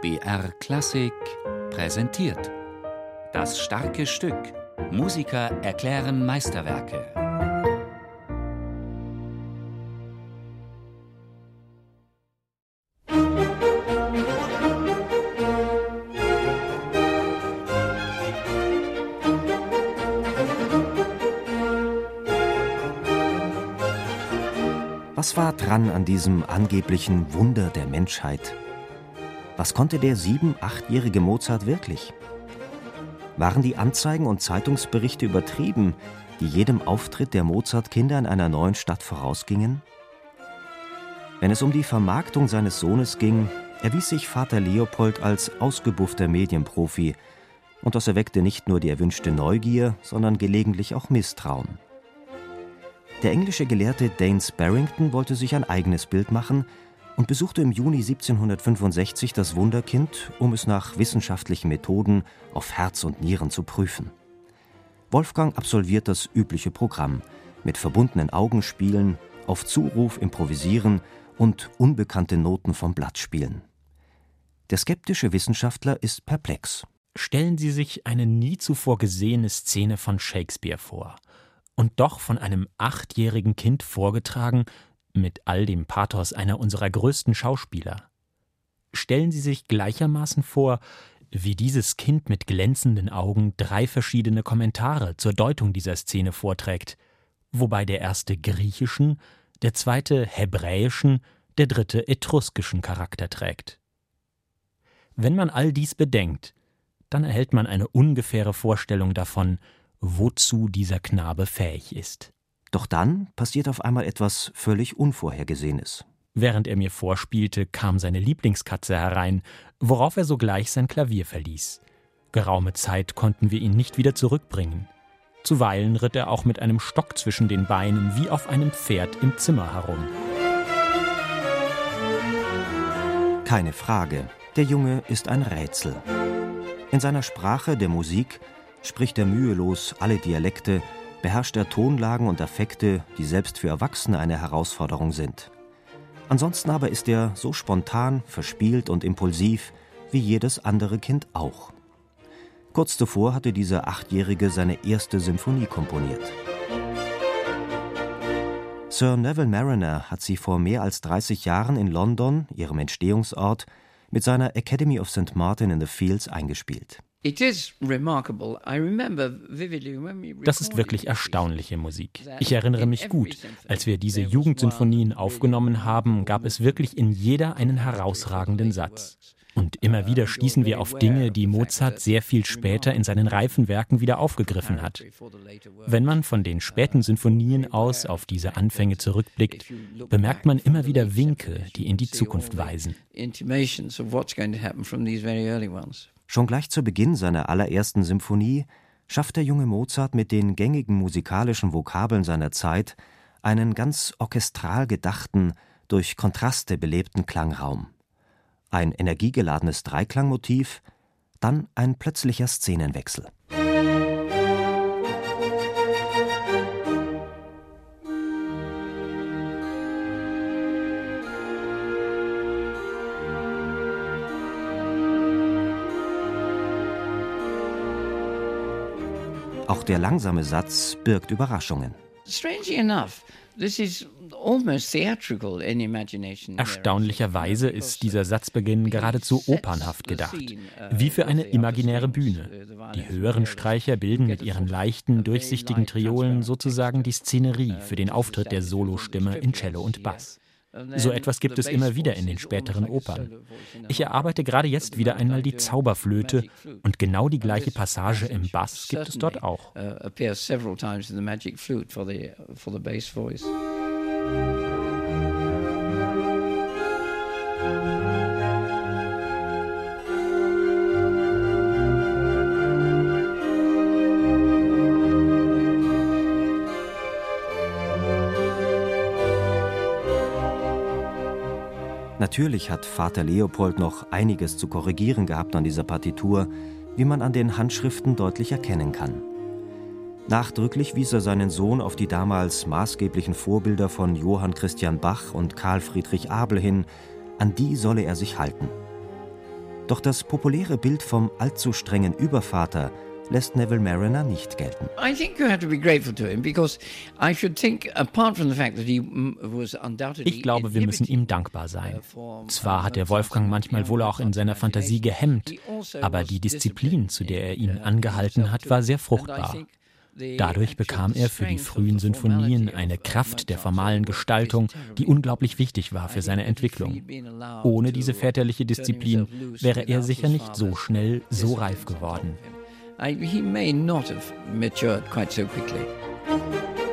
BR Klassik präsentiert. Das starke Stück. Musiker erklären Meisterwerke. Was war dran an diesem angeblichen Wunder der Menschheit? Was konnte der sieben-, achtjährige Mozart wirklich? Waren die Anzeigen und Zeitungsberichte übertrieben, die jedem Auftritt der Mozart-Kinder in einer neuen Stadt vorausgingen? Wenn es um die Vermarktung seines Sohnes ging, erwies sich Vater Leopold als ausgebuffter Medienprofi, und das erweckte nicht nur die erwünschte Neugier, sondern gelegentlich auch Misstrauen. Der englische Gelehrte Daines Barrington wollte sich ein eigenes Bild machen und besuchte im Juni 1765 das Wunderkind, um es nach wissenschaftlichen Methoden auf Herz und Nieren zu prüfen. Wolfgang absolviert das übliche Programm mit verbundenen Augen spielen, auf Zuruf improvisieren und unbekannte Noten vom Blatt spielen. Der skeptische Wissenschaftler ist perplex. Stellen Sie sich eine nie zuvor gesehene Szene von Shakespeare vor und doch von einem achtjährigen Kind vorgetragen mit all dem Pathos einer unserer größten Schauspieler. Stellen Sie sich gleichermaßen vor, wie dieses Kind mit glänzenden Augen drei verschiedene Kommentare zur Deutung dieser Szene vorträgt, wobei der erste griechischen, der zweite hebräischen, der dritte etruskischen Charakter trägt. Wenn man all dies bedenkt, dann erhält man eine ungefähre Vorstellung davon, wozu dieser Knabe fähig ist. Doch dann passiert auf einmal etwas völlig Unvorhergesehenes. Während er mir vorspielte, kam seine Lieblingskatze herein, worauf er sogleich sein Klavier verließ. Geraume Zeit konnten wir ihn nicht wieder zurückbringen. Zuweilen ritt er auch mit einem Stock zwischen den Beinen wie auf einem Pferd im Zimmer herum. Keine Frage, der Junge ist ein Rätsel. In seiner Sprache der Musik spricht er mühelos alle Dialekte, beherrscht er Tonlagen und Affekte, die selbst für Erwachsene eine Herausforderung sind. Ansonsten aber ist er so spontan, verspielt und impulsiv wie jedes andere Kind auch. Kurz zuvor hatte dieser Achtjährige seine erste Symphonie komponiert. Sir Neville Mariner hat sie vor mehr als 30 Jahren in London, ihrem Entstehungsort, mit seiner Academy of St. Martin in the Fields eingespielt. Das ist wirklich erstaunliche Musik. Ich erinnere mich gut, als wir diese Jugendsinfonien aufgenommen haben, gab es wirklich in jeder einen herausragenden Satz. Und immer wieder stießen wir auf Dinge, die Mozart sehr viel später in seinen reifen Werken wieder aufgegriffen hat. Wenn man von den späten Sinfonien aus auf diese Anfänge zurückblickt, bemerkt man immer wieder Winke, die in die Zukunft weisen. Schon gleich zu Beginn seiner allerersten Symphonie schafft der junge Mozart mit den gängigen musikalischen Vokabeln seiner Zeit einen ganz orchestral gedachten, durch Kontraste belebten Klangraum. Ein energiegeladenes Dreiklangmotiv, dann ein plötzlicher Szenenwechsel. Auch der langsame Satz birgt Überraschungen. Erstaunlicherweise ist dieser Satzbeginn geradezu opernhaft gedacht, wie für eine imaginäre Bühne. Die höheren Streicher bilden mit ihren leichten, durchsichtigen Triolen sozusagen die Szenerie für den Auftritt der Solostimme in Cello und Bass. So etwas gibt es immer wieder in den späteren Opern. Ich erarbeite gerade jetzt wieder einmal die Zauberflöte und genau die gleiche Passage im Bass gibt es dort auch. Natürlich hat Vater Leopold noch einiges zu korrigieren gehabt an dieser Partitur, wie man an den Handschriften deutlich erkennen kann. Nachdrücklich wies er seinen Sohn auf die damals maßgeblichen Vorbilder von Johann Christian Bach und Karl Friedrich Abel hin, an die solle er sich halten. Doch das populäre Bild vom allzu strengen Übervater lässt Neville Mariner nicht gelten. Ich glaube, wir müssen ihm dankbar sein. Zwar hat der Wolfgang manchmal wohl auch in seiner Fantasie gehemmt, aber die Disziplin, zu der er ihn angehalten hat, war sehr fruchtbar. Dadurch bekam er für die frühen Sinfonien eine Kraft der formalen Gestaltung, die unglaublich wichtig war für seine Entwicklung. Ohne diese väterliche Disziplin wäre er sicher nicht so schnell so reif geworden. He may not have matured quite so quickly.